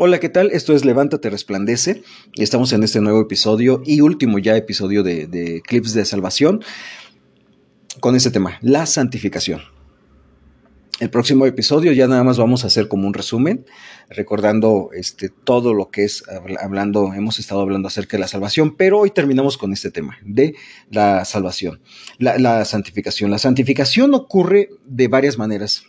Hola, ¿qué tal? Esto es Levántate, Resplandece. Estamos en este nuevo episodio y último ya episodio de, Clips de Salvación con este tema, la santificación. El próximo episodio ya nada más vamos a hacer como un resumen, recordando este, todo lo que es hablando, hemos estado hablando acerca de la salvación, pero hoy terminamos con este tema de la salvación, la santificación. La santificación ocurre de varias maneras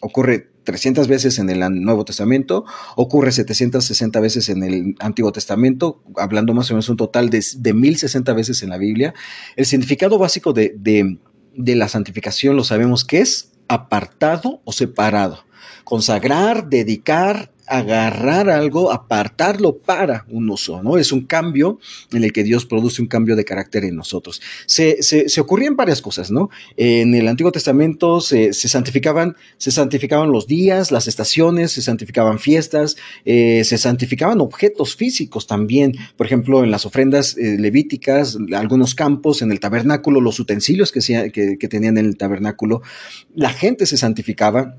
ocurre 300 veces en el Nuevo Testamento, ocurre 760 veces en el Antiguo Testamento, hablando más o menos un total de, de 1060 veces en la Biblia. El significado básico de, de la santificación lo sabemos que es apartado o separado. Consagrar, dedicar, agarrar algo, apartarlo para un uso, ¿no? Es un cambio en el que Dios produce un cambio de carácter en nosotros. Se, se, ocurrían varias cosas, ¿no? En el Antiguo Testamento se, santificaban, se santificaban los días, las estaciones, se santificaban fiestas, eh, se santificaban objetos físicos también, por ejemplo, en las ofrendas eh, levíticas, algunos campos, en el tabernáculo, los utensilios que, que, que tenían en el tabernáculo, la gente se santificaba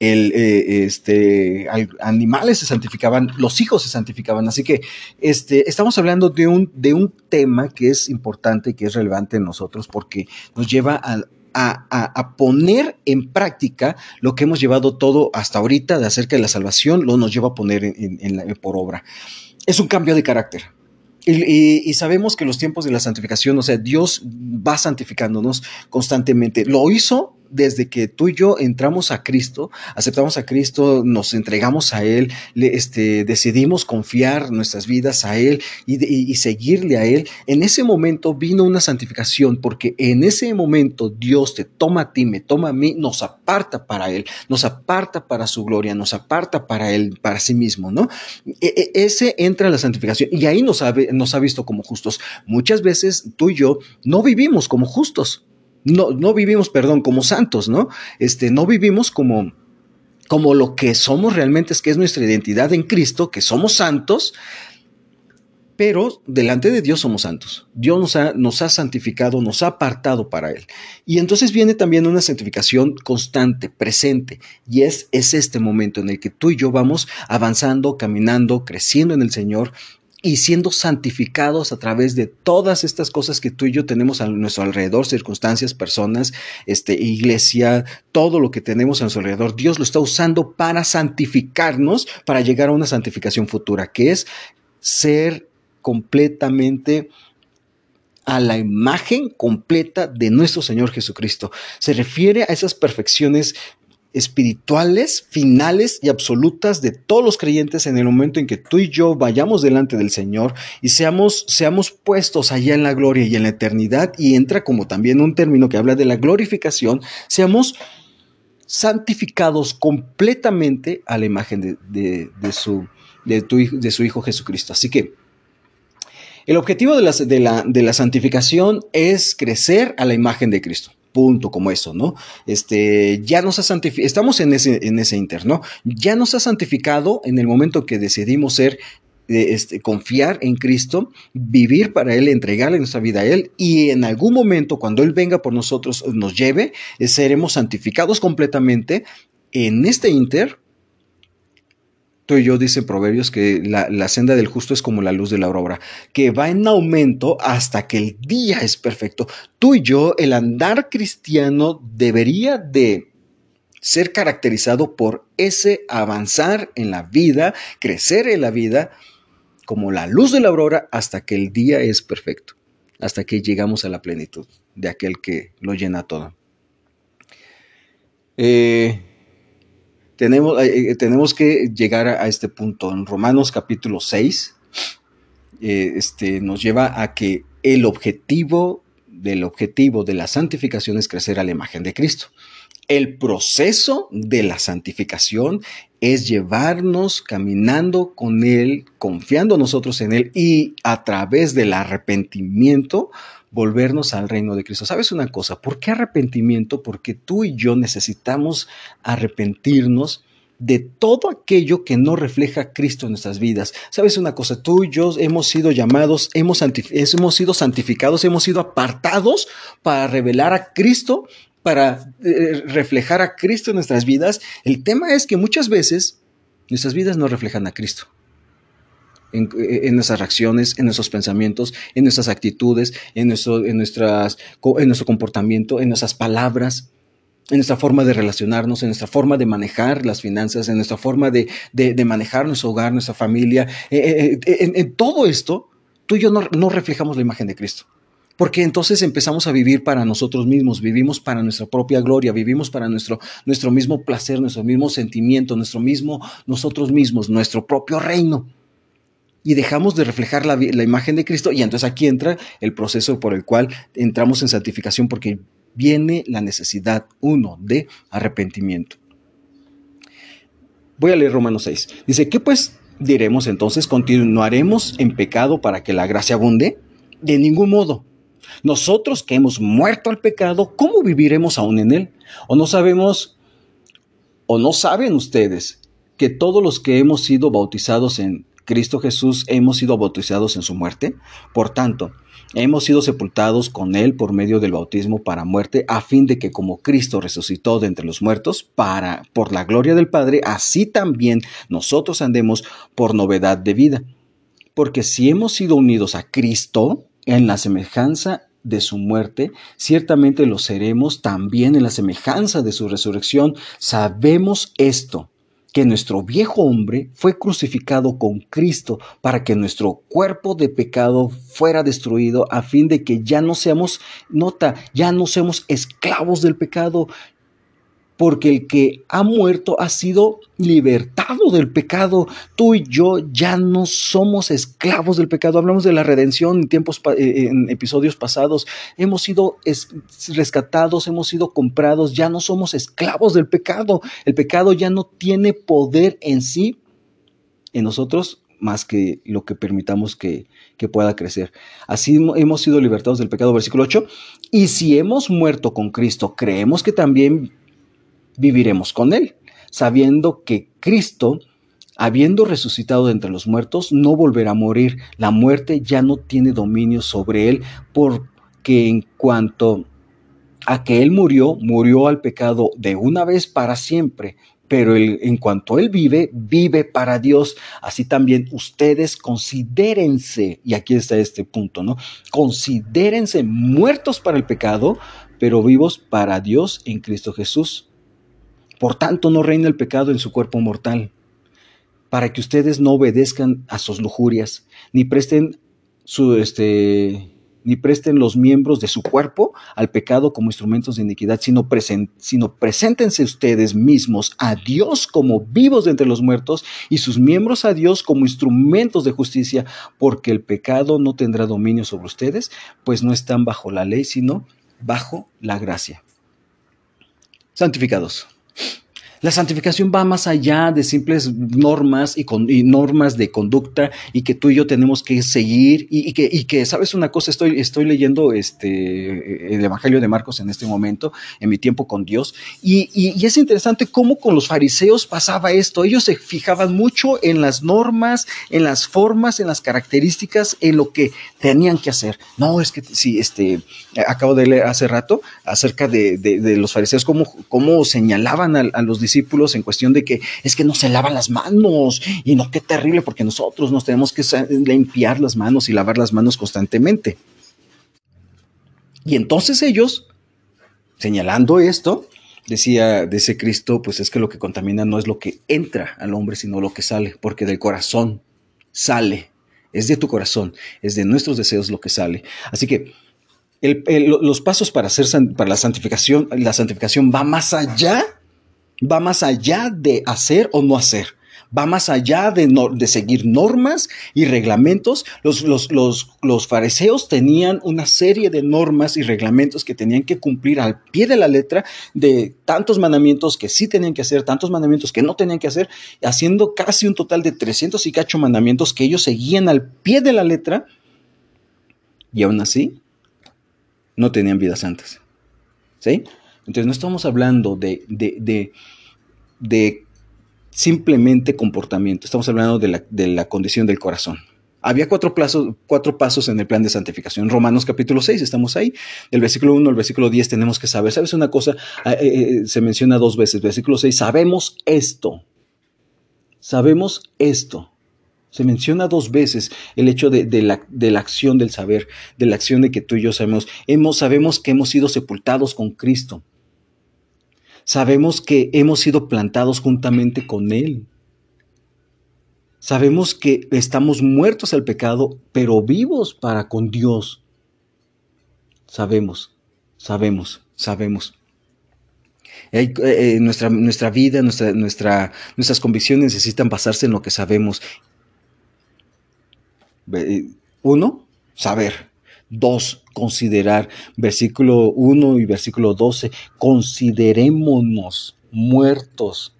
el, eh, este, animales se santificaban, los hijos se santificaban. Así que este, estamos hablando de un, de un tema que es importante y que es relevante en nosotros porque nos lleva a, a, poner en práctica lo que hemos llevado todo hasta ahorita de acerca de la salvación, lo nos lleva a poner en, por obra. Es un cambio de carácter. Y, y, sabemos que los tiempos de la santificación, o sea, Dios va santificándonos constantemente. Lo hizo desde que tú y yo entramos a Cristo, aceptamos a Cristo, nos entregamos a Él, este, decidimos confiar nuestras vidas a Él y, seguirle a Él, en ese momento vino una santificación, porque en ese momento Dios te toma a ti, me toma a mí, nos aparta para Él, nos aparta para su gloria, nos aparta para Él, para sí mismo, ¿no? E, e, ese entra la santificación y ahí nos ha visto como justos. Muchas veces tú y yo no vivimos como justos no, no vivimos, perdón, como santos, ¿no? Este, no vivimos como, como lo que somos realmente, es que es nuestra identidad en Cristo, que somos santos, pero delante de Dios somos santos. Dios nos ha, nos ha, santificado, nos ha apartado para Él. Y entonces viene también una santificación constante, presente, y es, es este momento en el que tú y yo vamos avanzando, caminando, creciendo en el Señor, y siendo santificados a través de todas estas cosas que tú y yo tenemos a nuestro alrededor, circunstancias, personas, este, iglesia, todo lo que tenemos a nuestro alrededor, Dios lo está usando para santificarnos, para llegar a una santificación futura, que es ser completamente a la imagen completa de nuestro Señor Jesucristo. Se refiere a esas perfecciones espirituales, finales y absolutas de todos los creyentes en el momento en que tú y yo vayamos delante del Señor y seamos, seamos puestos allá en la gloria y en la eternidad, y entra como también un término que habla de la glorificación, seamos santificados completamente a la imagen de, su, de, de su Hijo Jesucristo. Así que el objetivo de la, de, la, de la santificación es crecer a la imagen de Cristo punto como eso, ¿no? Este, ya nos ha santificado, estamos en ese, en ese inter, ¿no? Ya nos ha santificado en el momento que decidimos ser eh, este, confiar en Cristo, vivir para Él, entregarle nuestra vida a Él y en algún momento cuando Él venga por nosotros, nos lleve, eh, seremos santificados completamente. En este inter tú y yo dicen Proverbios que la, senda del justo es como la luz de la aurora, que va en aumento hasta que el día es perfecto. Tú y yo, el andar cristiano debería de ser caracterizado por ese avanzar en la vida, crecer en la vida, como la luz de la aurora hasta que el día es perfecto, hasta que llegamos a la plenitud de aquel que lo llena todo. Eh, tenemos, eh, eh, tenemos que llegar a, este punto. En Romanos capítulo 6 eh, este, nos lleva a que el objetivo del objetivo de la santificación es crecer a la imagen de Cristo. El proceso de la santificación es llevarnos caminando con Él, confiando nosotros en Él y a través del arrepentimiento volvernos al reino de Cristo. ¿Sabes una cosa? ¿Por qué arrepentimiento? Porque tú y yo necesitamos arrepentirnos de todo aquello que no refleja a Cristo en nuestras vidas. ¿Sabes una cosa? Tú y yo hemos sido llamados, hemos, sido santificados, hemos sido apartados para revelar a Cristo, para eh, reflejar a Cristo en nuestras vidas. El tema es que muchas veces Nuestras vidas no reflejan a Cristo. En, nuestras reacciones, en nuestros pensamientos, en nuestras actitudes, en nuestro, en, nuestras, en nuestro comportamiento, en nuestras palabras, en nuestra forma de relacionarnos, en nuestra forma de manejar las finanzas, en nuestra forma de, manejar nuestro hogar, nuestra familia. Eh, eh, eh, en, todo esto, tú y yo no, reflejamos la imagen de Cristo. Porque entonces empezamos a vivir para nosotros mismos, vivimos para nuestra propia gloria, vivimos para nuestro, nuestro mismo placer, nuestro mismo sentimiento, nuestro mismo, nosotros mismos, nuestro propio reino. Y dejamos de reflejar la, imagen de Cristo y entonces aquí entra el proceso por el cual entramos en santificación porque viene la necesidad, uno, de arrepentimiento. Voy a leer Romanos 6. Dice, ¿qué pues diremos entonces? ¿Continuaremos en pecado para que la gracia abunde? De ningún modo. Nosotros que hemos muerto al pecado, ¿cómo viviremos aún en él? ¿O no sabemos, o no saben ustedes, que todos los que hemos sido bautizados en Cristo Jesús hemos sido bautizados en su muerte? Por tanto, Hemos sido sepultados con Él por medio del bautismo para muerte, a fin de que como Cristo resucitó de entre los muertos, para, por la gloria del Padre, así también nosotros andemos por novedad de vida. Porque si hemos sido unidos a Cristo en la semejanza de su muerte, ciertamente lo seremos también en la semejanza de su resurrección. Sabemos esto que nuestro viejo hombre fue crucificado con Cristo para que nuestro cuerpo de pecado fuera destruido a fin de que ya no seamos, nota, ya no seamos esclavos del pecado, porque el que ha muerto ha sido libertado del pecado. Tú y yo ya no somos esclavos del pecado. Hablamos de la redención en tiempos eh, en episodios pasados. Hemos sido rescatados, hemos sido comprados, ya no somos esclavos del pecado. El pecado ya no tiene poder en sí en nosotros más que lo que permitamos que, que, pueda crecer. Así hemos sido libertados del pecado, versículo 8. Y si hemos muerto con Cristo, creemos que también viviremos con Él, sabiendo que Cristo, habiendo resucitado de entre los muertos, no volverá a morir. La muerte ya no tiene dominio sobre Él, porque en cuanto a que Él murió, murió al pecado de una vez para siempre, pero en cuanto Él vive, vive para Dios. Así también ustedes considérense, y aquí está este punto, ¿no? Considérense muertos para el pecado, pero vivos para Dios en Cristo Jesús. Por tanto, no reina el pecado en su cuerpo mortal, para que ustedes no obedezcan a sus lujurias, ni presten su este ni presten los miembros de su cuerpo al pecado como instrumentos de iniquidad, sino, sino preséntense ustedes mismos a Dios como vivos de entre los muertos y sus miembros a Dios como instrumentos de justicia, porque el pecado no tendrá dominio sobre ustedes, pues no están bajo la ley, sino bajo la gracia. Santificados. La santificación va más allá de simples normas y, normas de conducta y que tú y yo tenemos que seguir y, que, ¿sabes una cosa? Estoy, estoy leyendo este, el Evangelio de Marcos en este momento, en mi tiempo con Dios, y, es interesante cómo con los fariseos pasaba esto. Ellos se fijaban mucho en las normas, en las formas, en las características, en lo que tenían que hacer. No, es que sí, este, acabo de leer hace rato acerca de, los fariseos, cómo, cómo señalaban a, a los en cuestión de que es que no se lavan las manos y no, qué terrible, porque nosotros nos tenemos que limpiar las manos y lavar las manos constantemente. Y entonces ellos, señalando esto, decía, de ese Cristo, pues es que lo que contamina no es lo que entra al hombre, sino lo que sale, porque del corazón sale, es de tu corazón, es de nuestros deseos lo que sale. Así que los pasos para, hacer, para la santificación, la santificación va más allá va más allá de hacer o no hacer. Va más allá de, seguir normas y reglamentos. Los, los, los, fariseos tenían una serie de normas y reglamentos que tenían que cumplir al pie de la letra de tantos mandamientos que sí tenían que hacer, tantos mandamientos que no tenían que hacer, haciendo casi un total de 300 y cacho mandamientos que ellos seguían al pie de la letra y aún así no tenían vidas santas. ¿Sí? Entonces no estamos hablando de, de, simplemente comportamiento, estamos hablando de la, condición del corazón. Había cuatro, cuatro, pasos en el plan de santificación. Romanos capítulo 6, estamos ahí. Del versículo 1 al versículo 10 tenemos que saber. ¿Sabes una cosa? Ah, eh, eh, se menciona dos veces. Versículo 6, sabemos esto. sabemos esto. Se menciona dos veces el hecho de, la, de, la, acción del saber, de la acción de que tú y yo sabemos. Hemos, sabemos que hemos sido sepultados con Cristo. Sabemos que hemos sido plantados juntamente con Él. Sabemos que estamos muertos al pecado, pero vivos para con Dios. Sabemos, sabemos, sabemos. Eh, eh, nuestra, nuestra, vida, nuestra, nuestra, nuestras convicciones necesitan basarse en lo que sabemos. Uno, saber. Dos, considerar. Versículo 1 y versículo 12. Considerémonos muertos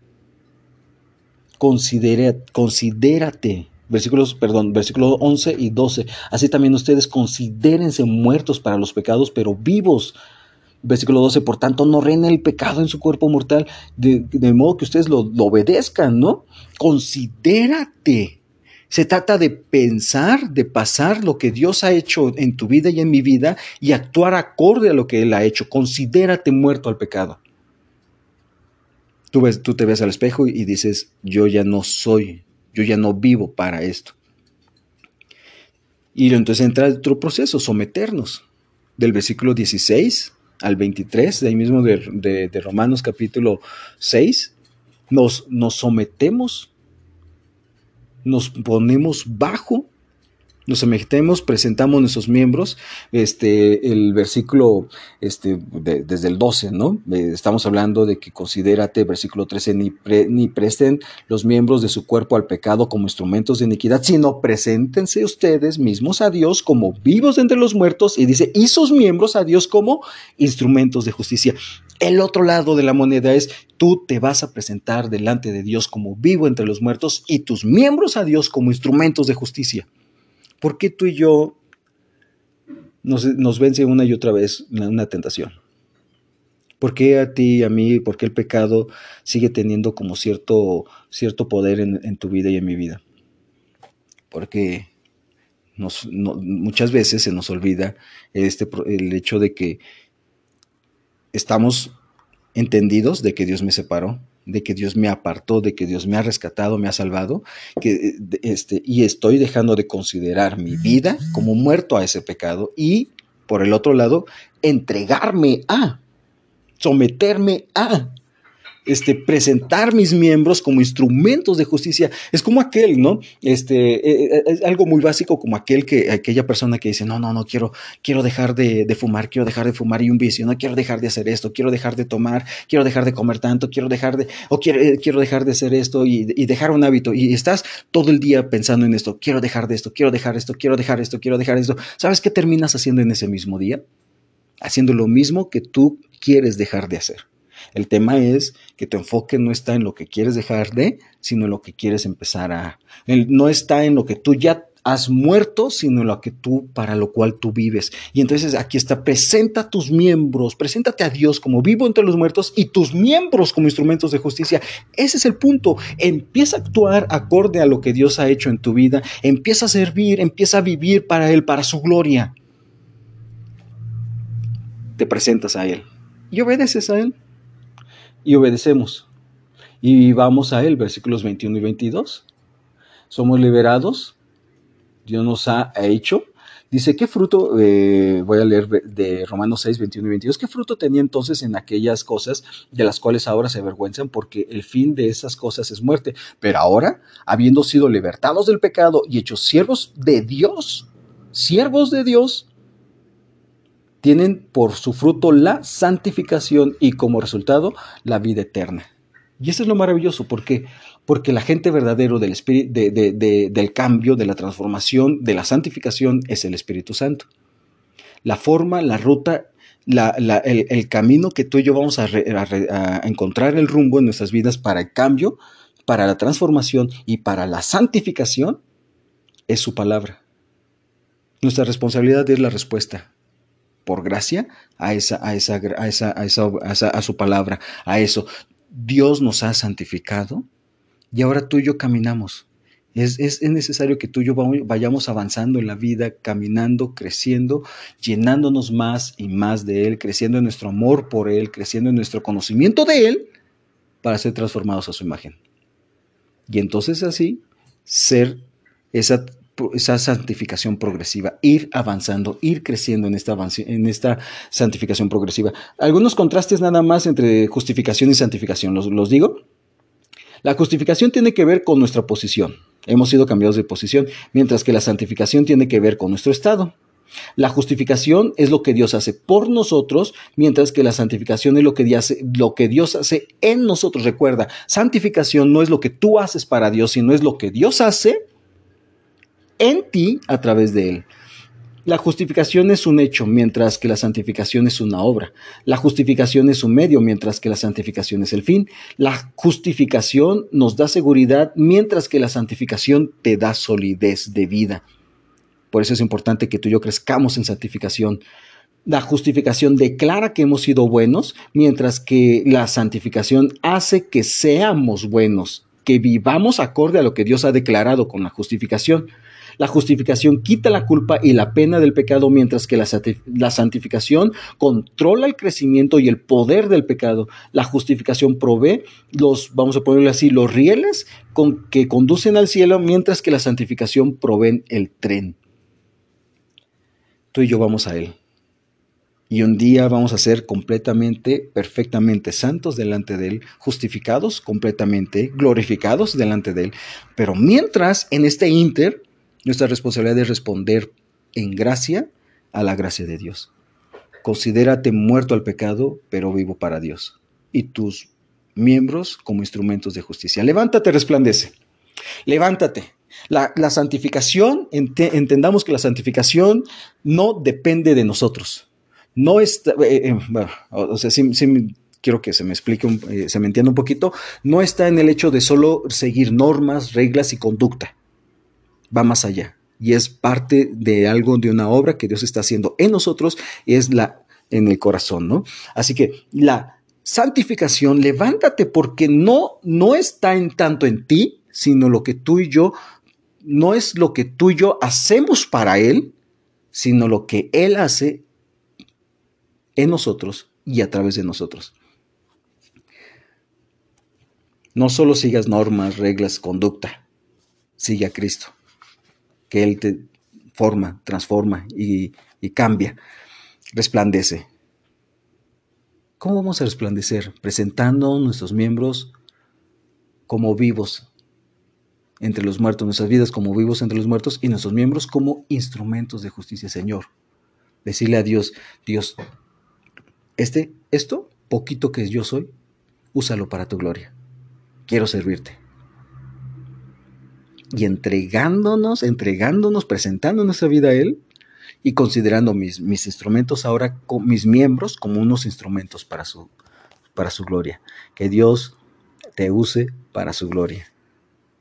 considera, considérate. Versículos, perdón, versículos 11 y 12. Así también ustedes considérense muertos para los pecados, pero vivos. Versículo 12, por tanto, no reina el pecado en su cuerpo mortal, de, modo que ustedes lo, lo obedezcan, ¿no? Considérate. Se trata de pensar, de pasar lo que Dios ha hecho en tu vida y en mi vida y actuar acorde a lo que Él ha hecho. Considérate muerto al pecado. Tú, ves, tú te ves al espejo y dices, yo ya no soy, yo ya no vivo para esto. Y entonces entra otro proceso, someternos. Del versículo 16 al 23, de ahí mismo de, Romanos capítulo 6, nos, nos sometemos, nos ponemos bajo nos sometemos, presentamos nuestros miembros, este, el versículo, este, desde el 12, ¿no? Eh, estamos hablando de que considérate, versículo 13, ni, ni presten los miembros de su cuerpo al pecado como instrumentos de iniquidad, sino preséntense ustedes mismos a Dios como vivos entre los muertos, y dice, y sus miembros a Dios como instrumentos de justicia. El otro lado de la moneda es, tú te vas a presentar delante de Dios como vivo entre los muertos y tus miembros a Dios como instrumentos de justicia. ¿Por qué tú y yo nos, vence una y otra vez una tentación? ¿Por qué a ti y a mí, por qué el pecado sigue teniendo como cierto, cierto poder en, tu vida y en mi vida? Porque muchas veces se nos olvida este, el hecho de que estamos entendidos de que Dios me separó, de que Dios me apartó, de que Dios me ha rescatado, me ha salvado, que, eh, este, y estoy dejando de considerar mi vida como muerto a ese pecado y, por el otro lado, entregarme a, someterme a este, presentar mis miembros como instrumentos de justicia. Es como aquel, ¿no? Este, eh, eh, es algo muy básico como aquel que, aquella persona que dice, no, no, no, quiero, quiero dejar de, fumar, quiero dejar de fumar y un vicio, no quiero dejar de hacer esto, quiero dejar de tomar, quiero dejar de comer tanto, quiero dejar de, o quiero, eh, quiero dejar de hacer esto y, y dejar un hábito. Y estás todo el día pensando en esto, quiero dejar de esto, quiero dejar esto, quiero dejar esto, quiero dejar esto. ¿Sabes qué terminas haciendo en ese mismo día? Haciendo lo mismo que tú quieres dejar de hacer. El tema es que tu enfoque no está en lo que quieres dejar de, sino en lo que quieres empezar a... No está en lo que tú ya has muerto, sino en lo que tú, para lo cual tú vives. Y entonces aquí está, presenta tus miembros, preséntate a Dios como vivo entre los muertos y tus miembros como instrumentos de justicia. Ese es el punto. Empieza a actuar acorde a lo que Dios ha hecho en tu vida. Empieza a servir, empieza a vivir para Él, para su gloria. Te presentas a Él y obedeces a Él y obedecemos. Y vamos a él, versículos 21 y 22. Somos liberados, Dios nos ha hecho. Dice, ¿qué fruto? Eh, voy a leer de Romanos 6, 21 y 22. ¿Qué fruto tenía entonces en aquellas cosas de las cuales ahora se avergüenzan? Porque el fin de esas cosas es muerte. Pero ahora, habiendo sido libertados del pecado y hechos siervos de Dios, siervos de Dios, tienen por su fruto la santificación y como resultado la vida eterna. Y eso es lo maravilloso, porque porque la gente verdadero del, espíritu, del cambio, de la transformación, de la santificación es el Espíritu Santo. La forma, la ruta, el, camino que tú y yo vamos a, a encontrar el rumbo en nuestras vidas para el cambio, para la transformación y para la santificación es su palabra. Nuestra responsabilidad es la respuesta por gracia a esa, a esa, a esa, a esa, a su palabra, a eso. Dios nos ha santificado y ahora tú y yo caminamos. Es, es, necesario que tú y yo vayamos avanzando en la vida, caminando, creciendo, llenándonos más y más de Él, creciendo en nuestro amor por Él, creciendo en nuestro conocimiento de Él, para ser transformados a su imagen. Y entonces así ser esa, esa santificación progresiva, ir avanzando, ir creciendo en esta, en esta santificación progresiva. Algunos contrastes nada más entre justificación y santificación, ¿los, los digo? La justificación tiene que ver con nuestra posición. Hemos sido cambiados de posición, mientras que la santificación tiene que ver con nuestro estado. La justificación es lo que Dios hace por nosotros, mientras que la santificación es lo que, Dios hace, lo que Dios hace en nosotros. Recuerda, santificación no es lo que tú haces para Dios, sino es lo que Dios hace en ti a través de Él. La justificación es un hecho, mientras que la santificación es una obra. La justificación es un medio, mientras que la santificación es el fin. La justificación nos da seguridad, mientras que la santificación te da solidez de vida. Por eso es importante que tú y yo crezcamos en santificación. La justificación declara que hemos sido buenos, mientras que la santificación hace que seamos buenos, que vivamos acorde a lo que Dios ha declarado con la justificación. La justificación quita la culpa y la pena del pecado, mientras que la, santificación controla el crecimiento y el poder del pecado. La justificación provee los, vamos a ponerle así, los rieles con, que conducen al cielo, mientras que la santificación provee el tren tú y yo vamos a Él. Y un día vamos a ser completamente, perfectamente santos delante de Él, justificados completamente, glorificados delante de Él. Pero mientras, en este inter, nuestra responsabilidad es responder en gracia a la gracia de Dios. Considérate muerto al pecado, pero vivo para Dios. Y tus miembros como instrumentos de justicia. Levántate, resplandece. Levántate. La, santificación, entendamos que la santificación no depende de nosotros. No está, eh, eh, o sea, sí, quiero que se me explique, eh, se me entienda un poquito, no está en el hecho de solo seguir normas, reglas y conducta. Va más allá. Y es parte de algo, de una obra que Dios está haciendo en nosotros y es la en el corazón, ¿no? Así que la santificación, levántate porque no, no está en tanto en ti, sino lo que tú y yo no es lo que tú y yo hacemos para Él, sino lo que Él hace en nosotros y a través de nosotros. No solo sigas normas, reglas, conducta, sigue a Cristo, que Él te forma, transforma y, cambia, resplandece. ¿Cómo vamos a resplandecer? Presentando nuestros miembros como vivos entre los muertos, nuestras vidas como vivos entre los muertos y nuestros miembros como instrumentos de justicia, Señor. Decirle a Dios, Dios, este, esto, poquito que yo soy, úsalo para tu gloria. Quiero servirte. Y entregándonos, entregándonos, presentando nuestra vida a Él y considerando mis, mis instrumentos ahora, mis miembros, como unos instrumentos para su, para su gloria. Que Dios te use para su gloria.